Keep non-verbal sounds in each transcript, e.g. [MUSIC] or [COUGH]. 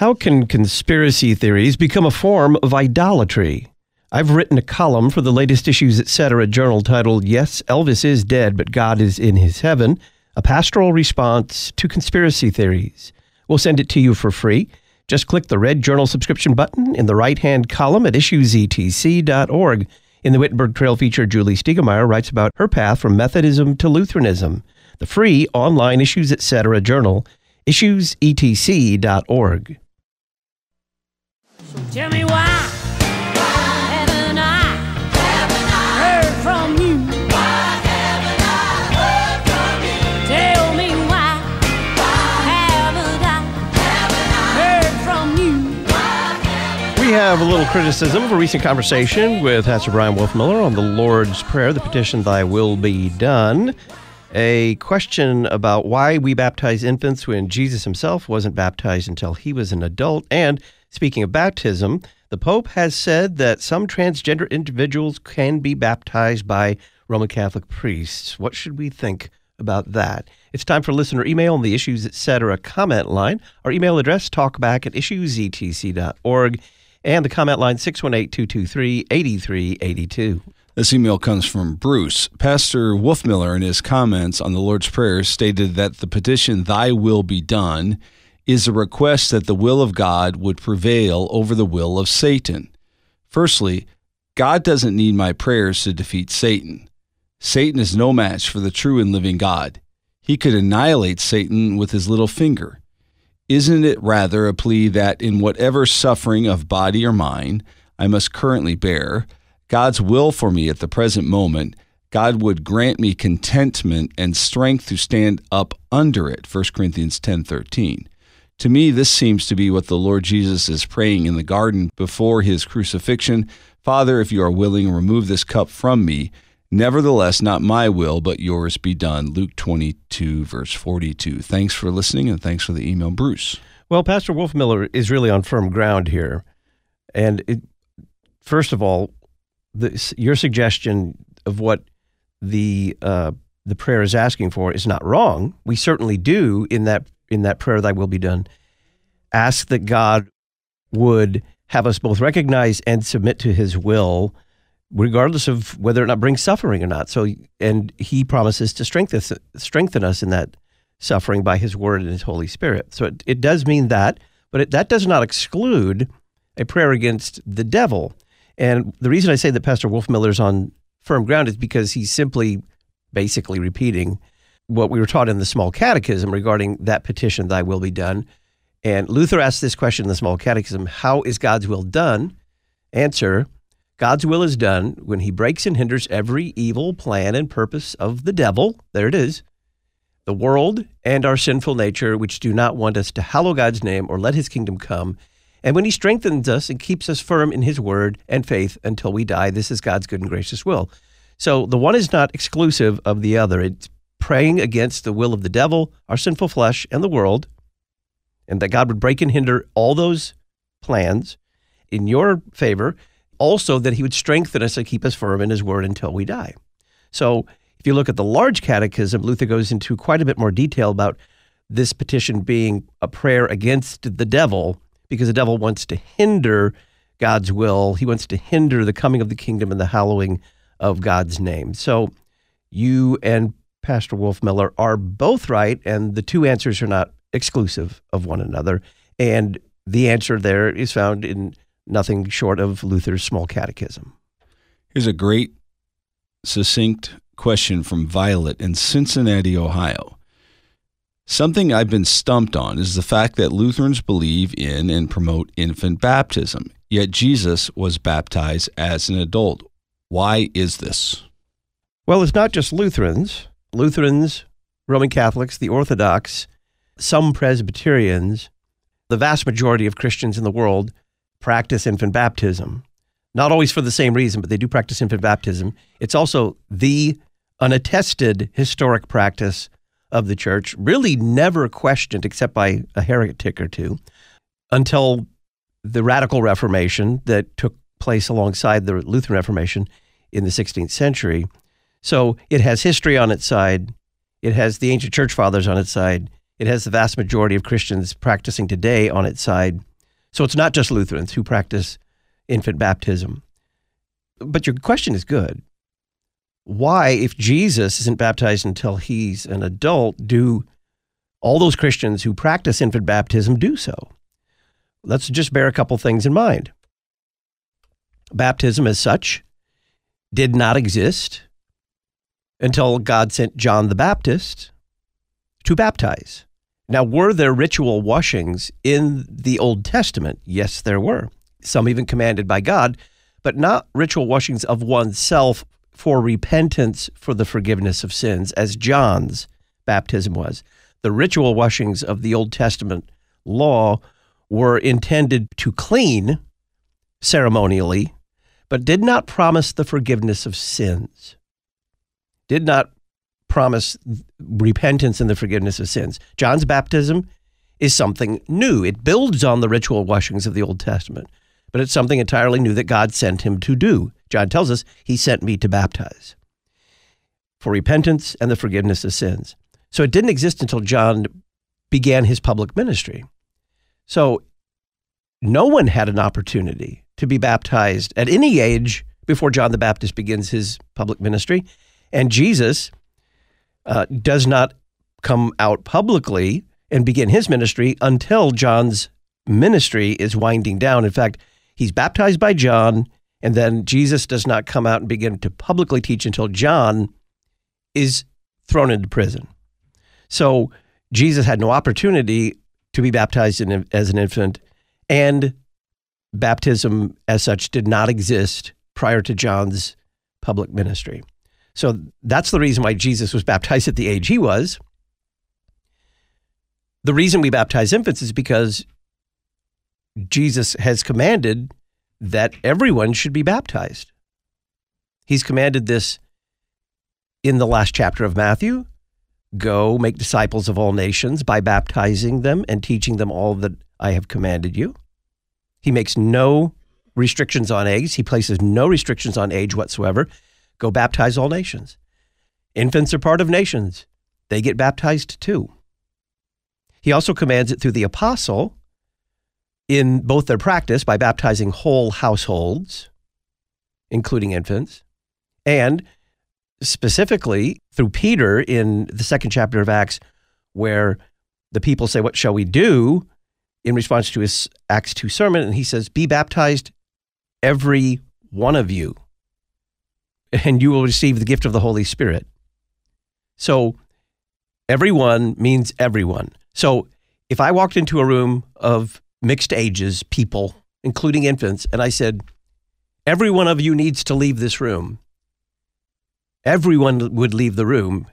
How can conspiracy theories become a form of idolatry? I've written a column for the latest issues, etc. journal titled Yes, Elvis is Dead, but God is in His Heaven, a pastoral response to conspiracy theories. We'll send it to you for free. Just click the red journal subscription button in the right hand column at issuesetc.org. In the Wittenberg Trail feature, Julie Stiegemeyer writes about her path from Methodism to Lutheranism. The free online Issues Etc. journal, issuesetc.org. So tell me why haven't I heard from you? Tell me why haven't I heard from you? We have a little criticism of a recent conversation with Pastor Bryan Wolfmueller on the Lord's Prayer, the petition, Thy will be done. A question about why we baptize infants when Jesus himself wasn't baptized until he was an adult. And speaking of baptism, the Pope has said that some transgender individuals can be baptized by Roman Catholic priests. What should we think about that? It's time for listener email on the Issues Etc. comment line. Our email address, talkback at issuesetc.org, and the comment line, 618 223 8382. This email comes from Bruce. Pastor Wolfmueller, in his comments on the Lord's Prayer, stated that the petition, Thy will be done, is a request that the will of God would prevail over the will of Satan. Firstly, God doesn't need my prayers to defeat Satan. Satan is no match for the true and living God. He could annihilate Satan with his little finger. Isn't it rather a plea that in whatever suffering of body or mind I must currently bear, God's will for me at the present moment, God would grant me contentment and strength to stand up under it. 1 Corinthians 10:13. To me this seems to be what the Lord Jesus is praying in the garden before his crucifixion. Father, if you are willing, remove this cup from me. Nevertheless, not my will, but yours be done. Luke 22, verse 42. Thanks for listening and thanks for the email, Bruce. Well, Pastor Wolfmueller is really on firm ground here. And it, first of all, the, your suggestion of what the uh, the prayer is asking for is not wrong. We certainly do in that in that prayer, "Thy will be done," ask that God would have us both recognize and submit to His will, regardless of whether or not brings suffering or not. So, and He promises to strengthen strengthen us in that suffering by His Word and His Holy Spirit. So it, it does mean that, but it, that does not exclude a prayer against the devil. And the reason I say that Pastor Wolfmueller's on firm ground is because he's simply basically repeating what we were taught in the small catechism regarding that petition, Thy will be done. And Luther asked this question in the small catechism How is God's will done? Answer God's will is done when he breaks and hinders every evil plan and purpose of the devil. There it is. The world and our sinful nature, which do not want us to hallow God's name or let his kingdom come, and when he strengthens us and keeps us firm in his word and faith until we die, this is God's good and gracious will. So the one is not exclusive of the other. It's praying against the will of the devil, our sinful flesh, and the world, and that God would break and hinder all those plans in your favor. Also, that he would strengthen us and keep us firm in his word until we die. So if you look at the large catechism, Luther goes into quite a bit more detail about this petition being a prayer against the devil because the devil wants to hinder God's will. He wants to hinder the coming of the kingdom and the hallowing of God's name. So you and Pastor Wolfmueller are both right, and the two answers are not exclusive of one another. And the answer there is found in nothing short of Luther's small catechism. Here's a great, succinct question from Violet in Cincinnati, Ohio. Something I've been stumped on is the fact that Lutherans believe in and promote infant baptism, yet Jesus was baptized as an adult. Why is this? Well, it's not just Lutherans. Lutherans, Roman Catholics, the Orthodox, some Presbyterians, the vast majority of Christians in the world practice infant baptism. Not always for the same reason, but they do practice infant baptism. It's also the unattested historic practice of the church, really never questioned except by a heretic or two until the radical Reformation that took place alongside the Lutheran Reformation in the 16th century. So it has history on its side, it has the ancient church fathers on its side, it has the vast majority of Christians practicing today on its side. So it's not just Lutherans who practice infant baptism. But your question is good. Why, if Jesus isn't baptized until he's an adult, do all those Christians who practice infant baptism do so? Let's just bear a couple things in mind. Baptism, as such, did not exist until God sent John the Baptist to baptize. Now, were there ritual washings in the Old Testament? Yes, there were. Some even commanded by God, but not ritual washings of oneself for repentance for the forgiveness of sins, as John's baptism was. The ritual washings of the Old Testament law were intended to clean ceremonially, but did not promise the forgiveness of sins, did not promise repentance and the forgiveness of sins. John's baptism is something new. It builds on the ritual washings of the Old Testament, but it's something entirely new that God sent him to do. John tells us, He sent me to baptize for repentance and the forgiveness of sins. So it didn't exist until John began his public ministry. So no one had an opportunity to be baptized at any age before John the Baptist begins his public ministry. And Jesus uh, does not come out publicly and begin his ministry until John's ministry is winding down. In fact, he's baptized by John, and then Jesus does not come out and begin to publicly teach until John is thrown into prison. So Jesus had no opportunity to be baptized in, as an infant, and baptism as such did not exist prior to John's public ministry. So that's the reason why Jesus was baptized at the age he was. The reason we baptize infants is because Jesus has commanded that everyone should be baptized. He's commanded this in the last chapter of Matthew Go make disciples of all nations by baptizing them and teaching them all that I have commanded you. He makes no restrictions on age, he places no restrictions on age whatsoever. Go baptize all nations. Infants are part of nations, they get baptized too. He also commands it through the apostle in both their practice by baptizing whole households, including infants, and specifically through Peter in the second chapter of Acts, where the people say, What shall we do? in response to his Acts 2 sermon. And he says, Be baptized, every one of you, and you will receive the gift of the Holy Spirit. So, everyone means everyone. So, if I walked into a room of mixed ages people, including infants, and I said, Every one of you needs to leave this room, everyone would leave the room,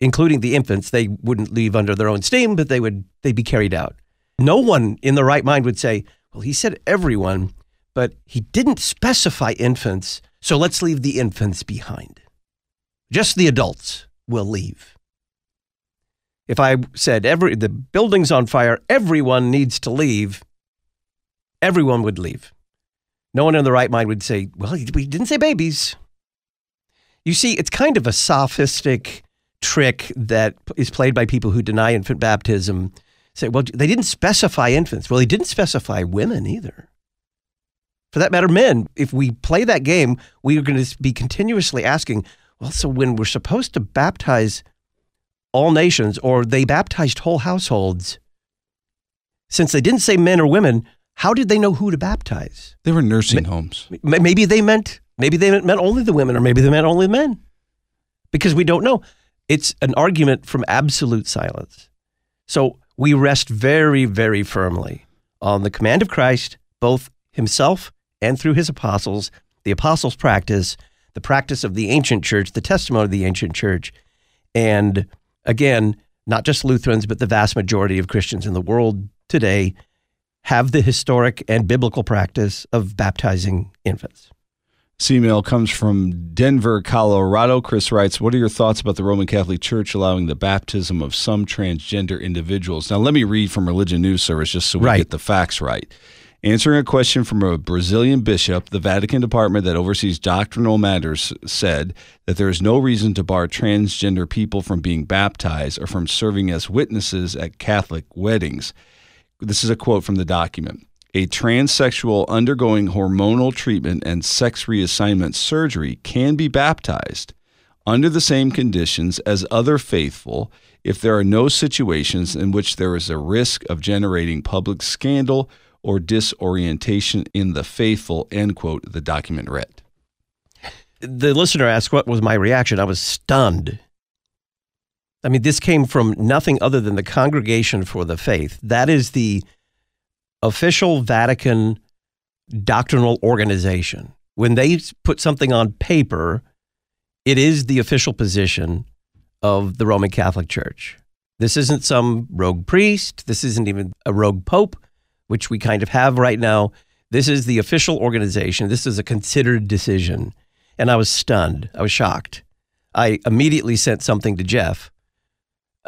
including the infants. They wouldn't leave under their own steam, but they would they'd be carried out. No one in the right mind would say, "Well, he said everyone, but he didn't specify infants, so let's leave the infants behind. Just the adults will leave." If I said every the building's on fire, everyone needs to leave, everyone would leave. No one in the right mind would say, "Well, we didn't say babies." You see, it's kind of a sophistic trick that is played by people who deny infant baptism. Say, well, they didn't specify infants. Well, they didn't specify women either. For that matter, men. If we play that game, we are going to be continuously asking, well, so when we're supposed to baptize all nations, or they baptized whole households, since they didn't say men or women, how did they know who to baptize? They were nursing homes. Maybe they meant maybe they meant only the women, or maybe they meant only the men, because we don't know. It's an argument from absolute silence. So we rest very, very firmly on the command of Christ, both himself and through his apostles, the apostles' practice, the practice of the ancient church, the testimony of the ancient church, and again, not just Lutherans, but the vast majority of Christians in the world today have the historic and biblical practice of baptizing infants. This email comes from Denver, Colorado. Chris writes, What are your thoughts about the Roman Catholic Church allowing the baptism of some transgender individuals? Now, let me read from Religion News Service just so we Right. get the facts right. Answering a question from a Brazilian bishop, the Vatican department that oversees doctrinal matters said that there is no reason to bar transgender people from being baptized or from serving as witnesses at Catholic weddings. this is a quote from the document. A transsexual undergoing hormonal treatment and sex reassignment surgery can be baptized under the same conditions as other faithful if there are no situations in which there is a risk of generating public scandal or disorientation in the faithful, end quote, the document read. The listener asked, What was my reaction? I was stunned. I mean, this came from nothing other than the Congregation for the Faith. That is the official Vatican doctrinal organization. When they put something on paper, it is the official position of the Roman Catholic Church. This isn't some rogue priest. This isn't even a rogue pope, which we kind of have right now. This is the official organization. This is a considered decision. And I was stunned. I was shocked. I immediately sent something to Jeff,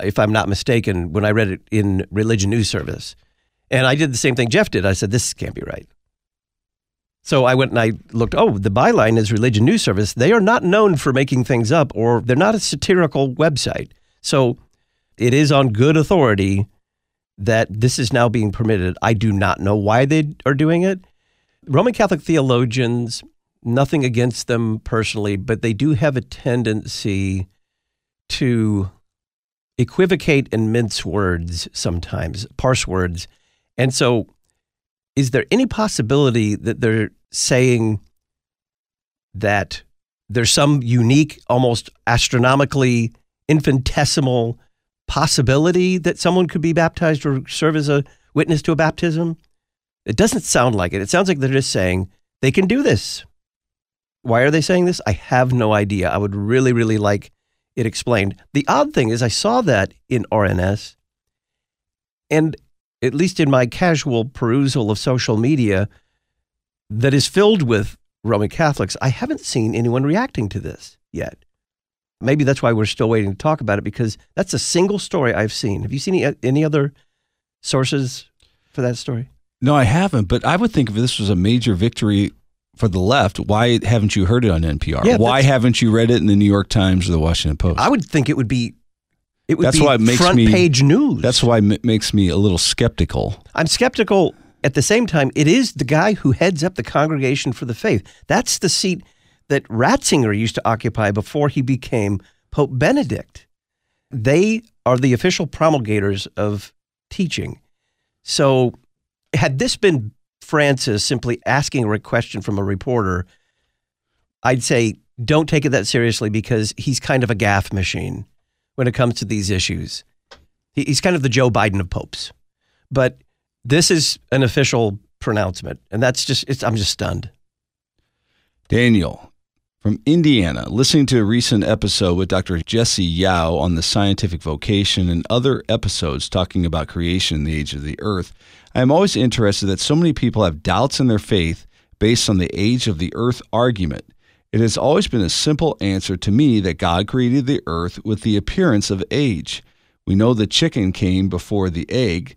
if I'm not mistaken, when I read it in Religion News Service. And I did the same thing Jeff did. I said, this can't be right. So I went and I looked, oh, the byline is Religion News Service. They are not known for making things up or they're not a satirical website. So it is on good authority that this is now being permitted. I do not know why they are doing it. Roman Catholic theologians, nothing against them personally, but they do have a tendency to equivocate and mince words sometimes, parse words. And so is there any possibility that they're saying that there's some unique, almost astronomically infinitesimal possibility that someone could be baptized or serve as a witness to a baptism? It doesn't sound like it. It sounds like they're just saying they can do this. Why are they saying this? I have no idea. I would really, really like it explained. The odd thing is, I saw that in RNS, and at least in my casual perusal of social media that is filled with Roman Catholics, I haven't seen anyone reacting to this yet. Maybe that's why we're still waiting to talk about it because that's a single story I've seen. Have you seen any, any other sources for that story? No, I haven't, but I would think if this was a major victory for the left, why haven't you heard it on NPR? Yeah, why haven't you read it in the New York Times or the Washington Post? I would think it would be it would That's be why it makes front me- page news. That's why it makes me a little skeptical. I'm skeptical. At the same time, it is the guy who heads up the Congregation for the Faith. That's the seat that Ratzinger used to occupy before he became Pope Benedict. They are the official promulgators of teaching. So, had this been Francis simply asking a question from a reporter, I'd say don't take it that seriously because he's kind of a gaff machine when it comes to these issues. He's kind of the Joe Biden of popes. But this is an official pronouncement, and that's just I'm just stunned. Daniel from Indiana, listening to a recent episode with Dr. Jesse Yao on the scientific vocation and other episodes talking about creation in the age of the earth, I am always interested that so many people have doubts in their faith based on the age of the earth argument. It has always been a simple answer to me that God created the earth with the appearance of age. We know the chicken came before the egg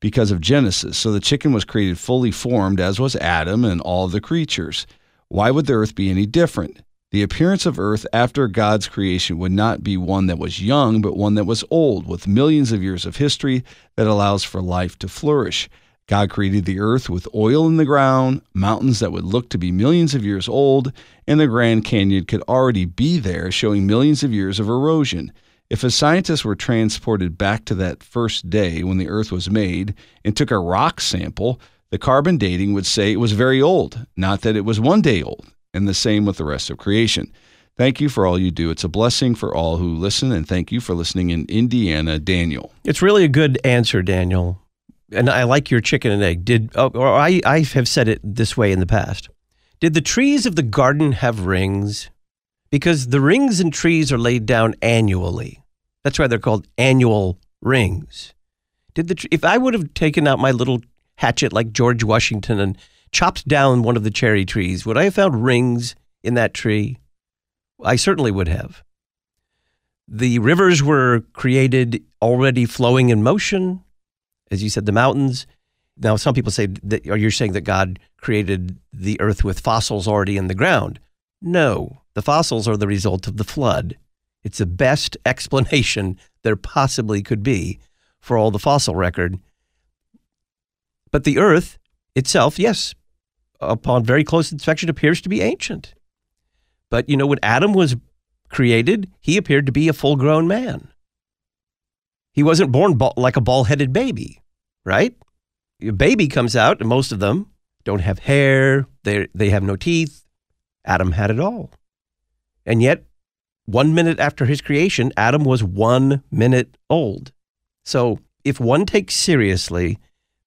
because of Genesis. So the chicken was created fully formed, as was Adam and all the creatures. Why would the earth be any different? The appearance of earth after God's creation would not be one that was young, but one that was old, with millions of years of history that allows for life to flourish. God created the earth with oil in the ground, mountains that would look to be millions of years old, and the Grand Canyon could already be there, showing millions of years of erosion. If a scientist were transported back to that first day when the Earth was made and took a rock sample, the carbon dating would say it was very old, not that it was one day old, and the same with the rest of creation. Thank you for all you do. It's a blessing for all who listen, and thank you for listening in Indiana, Daniel. It's really a good answer, Daniel. And I like your chicken and egg. Did oh, or I I have said it this way in the past. Did the trees of the garden have rings? Because the rings and trees are laid down annually. That's why they're called annual rings. Did the if I would have taken out my little hatchet like George Washington and chopped down one of the cherry trees, would I have found rings in that tree? I certainly would have. The rivers were created already flowing in motion, as you said, the mountains. Now, some people say, that, are you saying that God created the earth with fossils already in the ground? No, the fossils are the result of the flood. It's the best [LAUGHS] explanation there possibly could be for all the fossil record. But the earth itself, yes, upon very close inspection, appears to be ancient. But you know, when Adam was created, he appeared to be a full grown man. He wasn't born ball, like a ball headed baby, right? A baby comes out, and most of them don't have hair, they, they have no teeth. Adam had it all. And yet, one minute after his creation, Adam was one minute old. So, if one takes seriously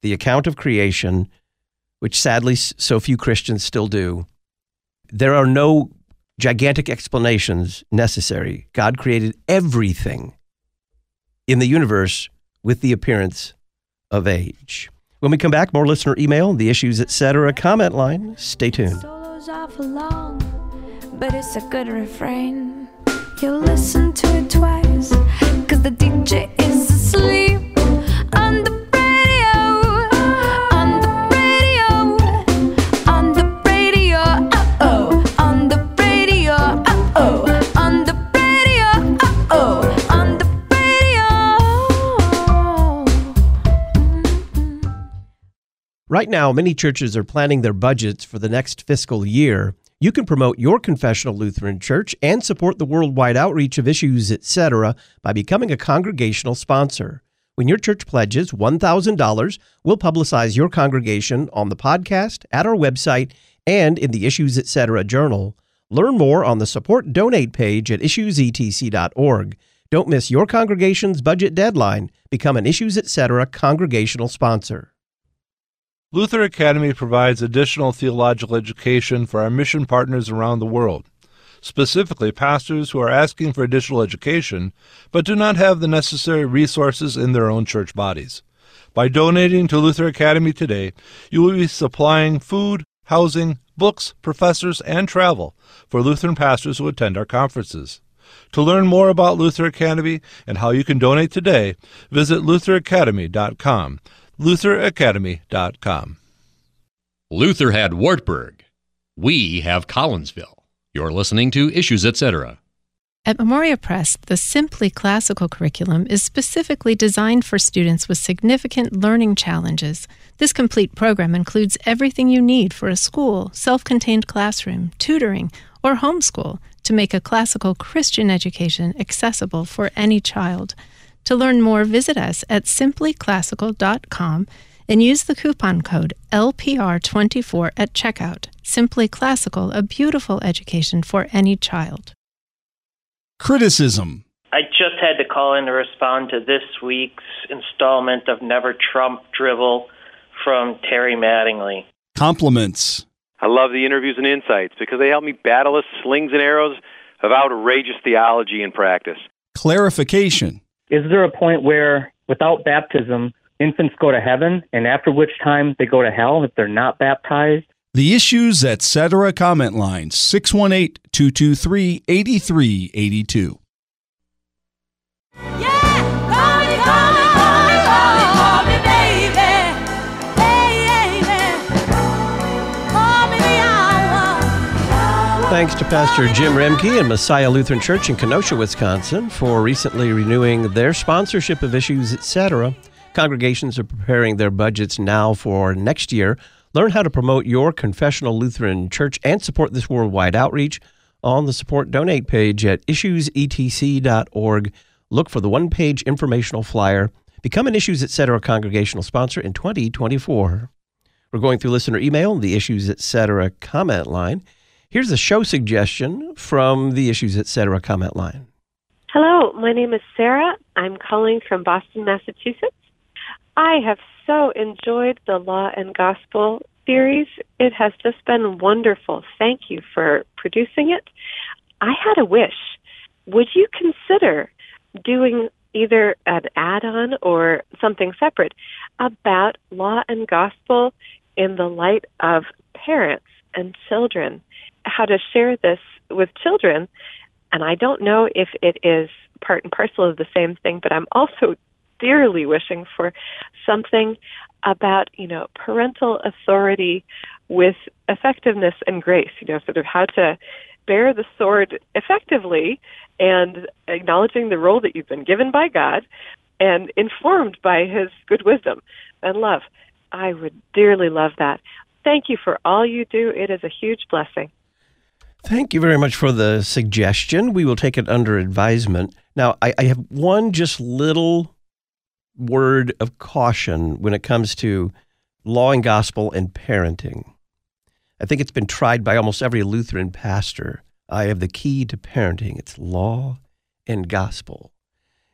the account of creation, which sadly so few Christians still do, there are no gigantic explanations necessary. God created everything in the universe with the appearance of age. When we come back, more listener email, the issues, etc. comment line. Stay tuned. Long, but it's a good refrain. You'll listen to it twice, cause the DJ is asleep on Right now, many churches are planning their budgets for the next fiscal year. You can promote your confessional Lutheran church and support the worldwide outreach of issues, etc., by becoming a congregational sponsor. When your church pledges $1,000, we'll publicize your congregation on the podcast, at our website, and in the Issues Etc. journal. Learn more on the support donate page at issuesetc.org. Don't miss your congregation's budget deadline. Become an Issues Etc. congregational sponsor. Luther Academy provides additional theological education for our mission partners around the world, specifically pastors who are asking for additional education but do not have the necessary resources in their own church bodies. By donating to Luther Academy today, you will be supplying food, housing, books, professors, and travel for Lutheran pastors who attend our conferences. To learn more about Luther Academy and how you can donate today, visit lutheracademy.com. lutheracademy.com. Luther had Wartburg. We have Collinsville. You're listening to Issues Etc. At Memoria Press, the Simply Classical curriculum is specifically designed for students with significant learning challenges. This complete program includes everything you need for a school, self contained classroom, tutoring, or homeschool to make a classical Christian education accessible for any child. To learn more, visit us at simplyclassical.com and use the coupon code LPR24 at checkout. Simply Classical, a beautiful education for any child. Criticism. I just had to call in to respond to this week's installment of Never Trump Drivel from Terry Mattingly. Compliments. I love the interviews and insights because they help me battle the slings and arrows of outrageous theology in practice. Clarification. Is there a point where, without baptism, infants go to heaven, and after which time they go to hell if they're not baptized? The issues, etc. comment line 618 223 8382. Thanks to Pastor Jim Remke and Messiah Lutheran Church in Kenosha, Wisconsin, for recently renewing their sponsorship of issues, etc. Congregations are preparing their budgets now for next year. Learn how to promote your confessional Lutheran church and support this worldwide outreach on the support donate page at issuesetc.org. Look for the one page informational flyer. Become an Issues Etc. congregational sponsor in 2024. We're going through listener email, and the Issues Etc. comment line. Here's a show suggestion from the Issues Etc. comment line. Hello, my name is Sarah. I'm calling from Boston, Massachusetts. I have so enjoyed the Law and Gospel series. It has just been wonderful. Thank you for producing it. I had a wish. Would you consider doing either an add on or something separate about Law and Gospel in the light of parents and children? How to share this with children. And I don't know if it is part and parcel of the same thing, but I'm also dearly wishing for something about, you know, parental authority with effectiveness and grace, you know, sort of how to bear the sword effectively and acknowledging the role that you've been given by God and informed by his good wisdom and love. I would dearly love that. Thank you for all you do. It is a huge blessing. Thank you very much for the suggestion. We will take it under advisement. Now, I, I have one just little word of caution when it comes to law and gospel and parenting. I think it's been tried by almost every Lutheran pastor. I have the key to parenting it's law and gospel.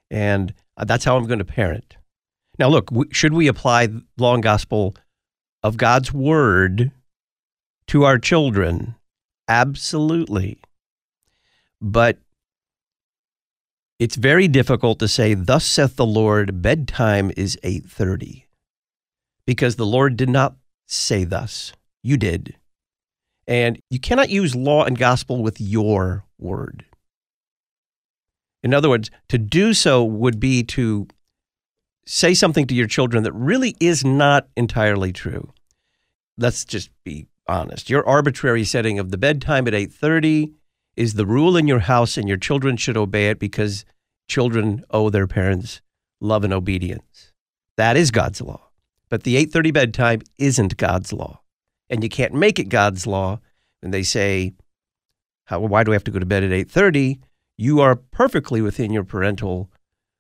And uh, that's how I'm going to parent. Now, look, should we apply law and gospel of God's word to our children? Absolutely. But it's very difficult to say, Thus saith the Lord, bedtime is 8:30. Because the Lord did not say thus. You did. And you cannot use law and gospel with your word. In other words, to do so would be to say something to your children that really is not entirely true. Let's just be honest. Your arbitrary setting of the bedtime at 8:30 is the rule in your house and your children should obey it because children owe their parents love and obedience. That is God's law. But the 8:30 bedtime isn't God's law. And you can't make it God's law. And they say, How, why do I have to go to bed at 8:30? You are perfectly within your parental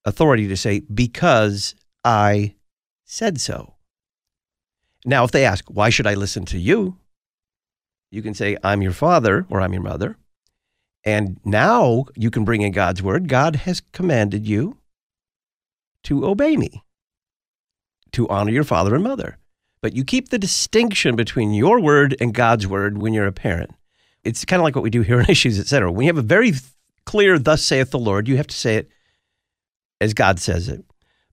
authority to say because I said so. Now, if they ask, why should I listen to you? You can say, I'm your father or I'm your mother. And now you can bring in God's word. God has commanded you to obey me, to honor your father and mother. But you keep the distinction between your word and God's word when you're a parent. It's kind of like what we do here [LAUGHS] on Issues, etc. When you have a very clear, thus saith the Lord, you have to say it as God says it.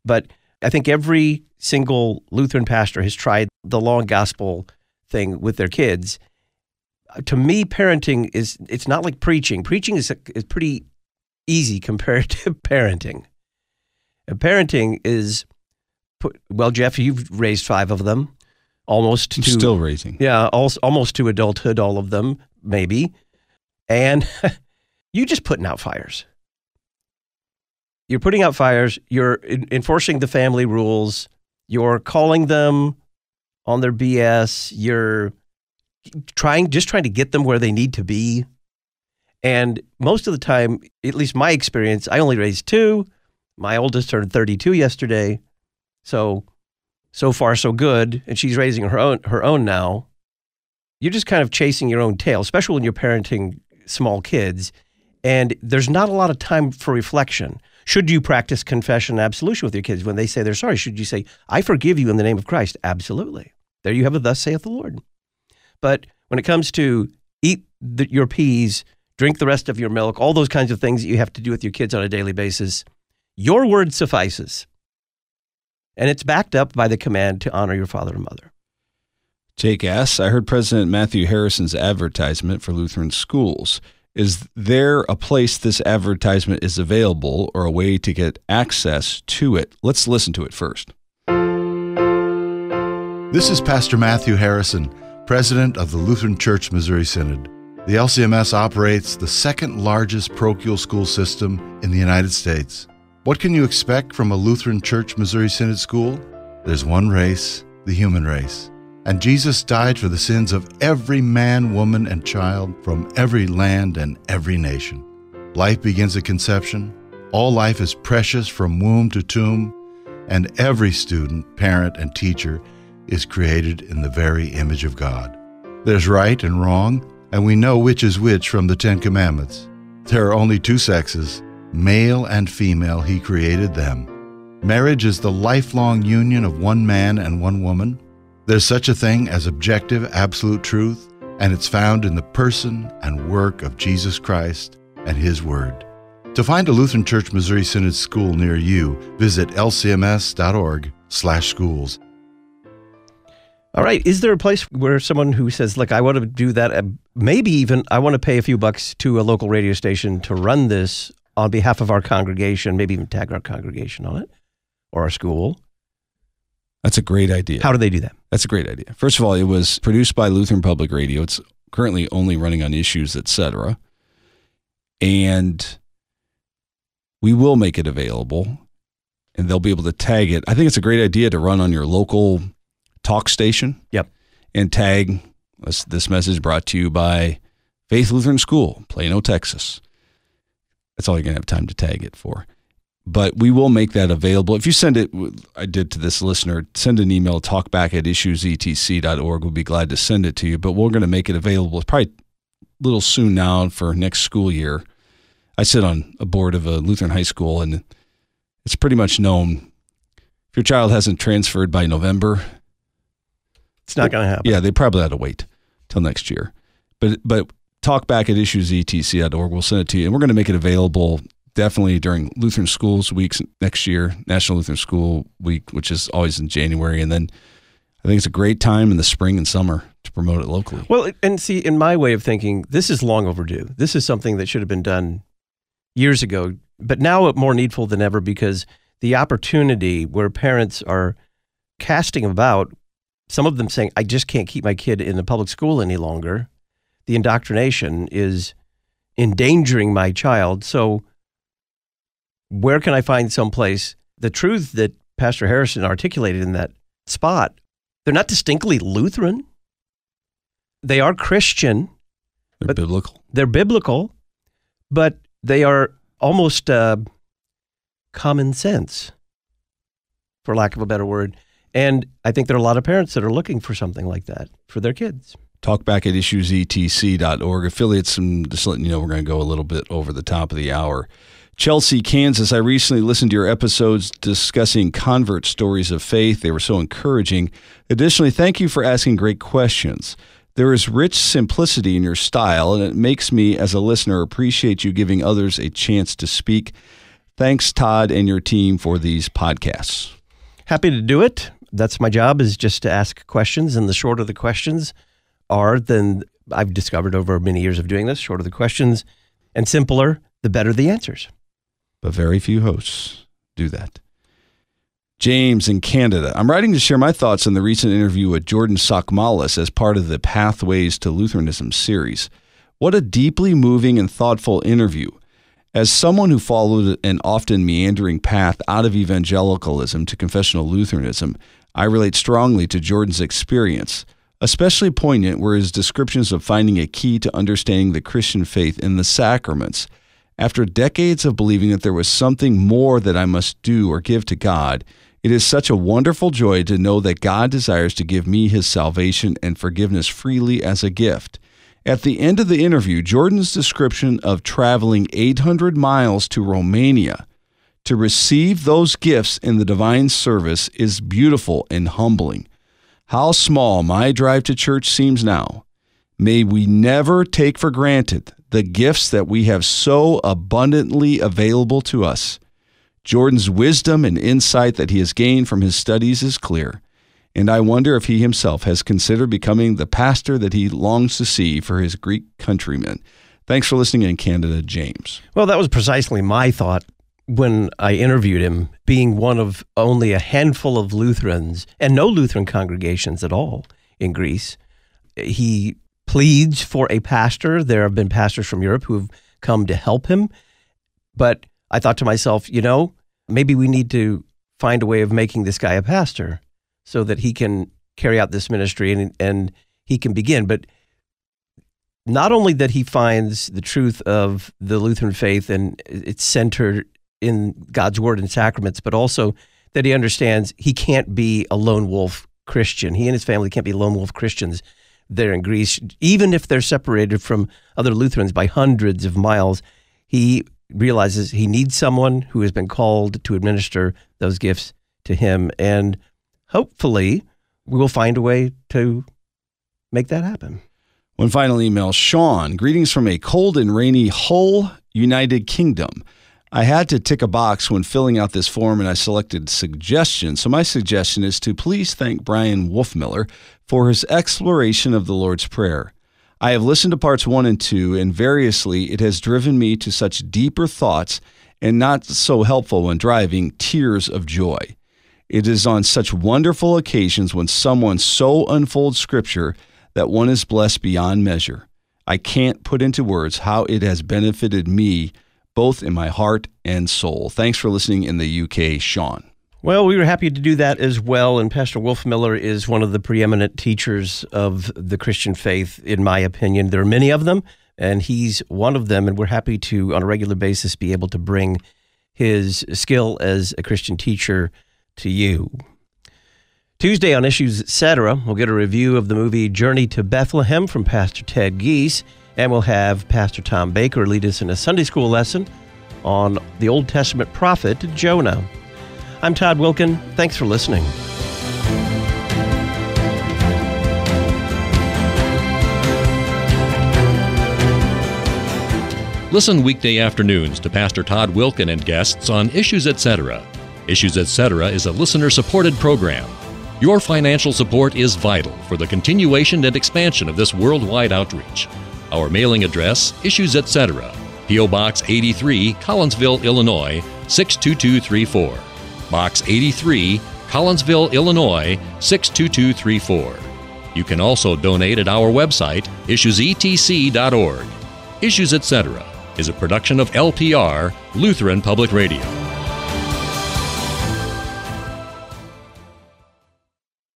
But I think every single Lutheran pastor has tried the long gospel thing with their kids to me, parenting is it's not like preaching. Preaching is is pretty easy compared [LAUGHS] to parenting. And parenting is well, Jeff, you've raised five of them, almost to still raising. Yeah, almost almost to adulthood, all of them, maybe. And [LAUGHS] you're just putting out fires. You're putting out fires. You're enforcing the family rules. You're calling them on their BS. You're trying just trying to get them where they need to be. And most of the time, at least my experience, I only raised two. My oldest turned 32 yesterday. So so far so good, and she's raising her own her own now. You're just kind of chasing your own tail, especially when you're parenting small kids, and there's not a lot of time for reflection. Should you practice confession and absolution with your kids when they say they're sorry? Should you say, "I forgive you in the name of Christ"? Absolutely. There you have a thus saith the Lord. But when it comes to eat the, your peas, drink the rest of your milk, all those kinds of things that you have to do with your kids on a daily basis, your word suffices. And it's backed up by the command to honor your father and mother. Jake asks, I heard President Matthew Harrison's advertisement for Lutheran schools. Is there a place this advertisement is available or a way to get access to it? Let's listen to it first. This is Pastor Matthew Harrison president of the Lutheran Church Missouri Synod. The LCMS operates the second largest parochial school system in the United States. What can you expect from a Lutheran Church Missouri Synod school? There's one race, the human race. And Jesus died for the sins of every man, woman, and child from every land and every nation. Life begins at conception. All life is precious from womb to tomb, and every student, parent, and teacher is created in the very image of God. There's right and wrong, and we know which is which from the Ten Commandments. There are only two sexes, male and female, He created them. Marriage is the lifelong union of one man and one woman. There's such a thing as objective, absolute truth, and it's found in the person and work of Jesus Christ and His Word. To find a Lutheran Church Missouri Synod school near you, visit lcms.org/schools. All right. Is there a place where someone who says, "Look, I want to do that," maybe even I want to pay a few bucks to a local radio station to run this on behalf of our congregation, maybe even tag our congregation on it or our school? That's a great idea. How do they do that? That's a great idea. First of all, it was produced by Lutheran Public Radio. It's currently only running on issues, etc. And we will make it available and they'll be able to tag it. I think it's a great idea to run on your local talk station. Yep. And tag this, this message brought to you by Faith Lutheran School, Plano, Texas. That's all you're going to have time to tag it for. But we will make that available. If you send it, I did to this listener, send an email, talkback at issuesetc.org. We'll be glad to send it to you. But we're going to make it available. It's probably a little soon now for next school year. I sit on a board of a Lutheran high school, and it's pretty much known if your child hasn't transferred by November, it's not going to happen. Yeah, they probably had to wait till next year. But but talk back at issuesetc.org. We'll send it to you, and we're going to make it available definitely during Lutheran Schools weeks next year, National Lutheran School Week, which is always in January, and then I think it's a great time in the spring and summer to promote it locally. Well, and see, in my way of thinking, this is long overdue. This is something that should have been done years ago, but now more needful than ever because the opportunity where parents are casting about, some of them saying, I just can't keep my kid in the public school any longer. The indoctrination is endangering my child. So, where can I find someplace? The truth that Pastor Harrison articulated in that spot, they're not distinctly Lutheran. They are Christian. They're biblical. They're biblical, but they are almost uh, common sense, for lack of a better word. And I think there are a lot of parents that are looking for something like that for their kids. Talk back at issuesetc.org. Affiliates, and just letting you know, we're going to go a little bit over the top of the hour. Chelsea, Kansas. I recently listened to your episodes discussing convert stories of faith. They were so encouraging. Additionally, thank you for asking great questions. There is rich simplicity in your style, and it makes me, as a listener, appreciate you giving others a chance to speak. Thanks, Todd, and your team for these podcasts. Happy to do it. That's my job is just to ask questions, and the shorter the questions are, then I've discovered over many years of doing this, shorter the questions and simpler, the better the answers but very few hosts do that. James in Canada. I'm writing to share my thoughts on the recent interview with Jordan Sakmalis as part of the Pathways to Lutheranism series. What a deeply moving and thoughtful interview. As someone who followed an often meandering path out of evangelicalism to confessional Lutheranism, I relate strongly to Jordan's experience. Especially poignant were his descriptions of finding a key to understanding the Christian faith in the sacraments after decades of believing that there was something more that I must do or give to God, it is such a wonderful joy to know that God desires to give me his salvation and forgiveness freely as a gift. At the end of the interview, Jordan's description of traveling 800 miles to Romania to receive those gifts in the divine service is beautiful and humbling. How small my drive to church seems now. May we never take for granted the gifts that we have so abundantly available to us. Jordan's wisdom and insight that he has gained from his studies is clear, and I wonder if he himself has considered becoming the pastor that he longs to see for his Greek countrymen. Thanks for listening in Canada, James. Well, that was precisely my thought when I interviewed him, being one of only a handful of Lutherans and no Lutheran congregations at all in Greece. He pleads for a pastor. There have been pastors from Europe who have come to help him. But I thought to myself, you know, maybe we need to find a way of making this guy a pastor so that he can carry out this ministry and, and he can begin. But not only that he finds the truth of the Lutheran faith and it's centered in God's word and sacraments, but also that he understands he can't be a lone wolf Christian. He and his family can't be lone wolf Christians there in Greece, even if they're separated from other Lutherans by hundreds of miles, he realizes he needs someone who has been called to administer those gifts to him. And hopefully, we will find a way to make that happen. One final email Sean, greetings from a cold and rainy Hull, United Kingdom. I had to tick a box when filling out this form and I selected suggestions. So, my suggestion is to please thank Bryan Wolfmueller for his exploration of the Lord's Prayer. I have listened to parts one and two, and variously it has driven me to such deeper thoughts and not so helpful when driving tears of joy. It is on such wonderful occasions when someone so unfolds Scripture that one is blessed beyond measure. I can't put into words how it has benefited me both in my heart and soul. Thanks for listening in the UK, Sean. Well, we were happy to do that as well. And Pastor Wolfmueller is one of the preeminent teachers of the Christian faith, in my opinion. There are many of them, and he's one of them. And we're happy to, on a regular basis, be able to bring his skill as a Christian teacher to you. Tuesday on Issues Etc., we'll get a review of the movie Journey to Bethlehem from Pastor Ted Giese, and we'll have Pastor Tom Baker lead us in a Sunday school lesson on the Old Testament prophet Jonah. I'm Todd Wilken. Thanks for listening. Listen weekday afternoons to Pastor Todd Wilken and guests on Issues Etc. Issues Etc. is a listener supported program. Your financial support is vital for the continuation and expansion of this worldwide outreach. Our mailing address, Issues Etc., P.O. Box 83, Collinsville, Illinois 62234. Box 83, Collinsville, Illinois 62234. You can also donate at our website, issuesetc.org. Issues Etc. is a production of LPR, Lutheran Public Radio.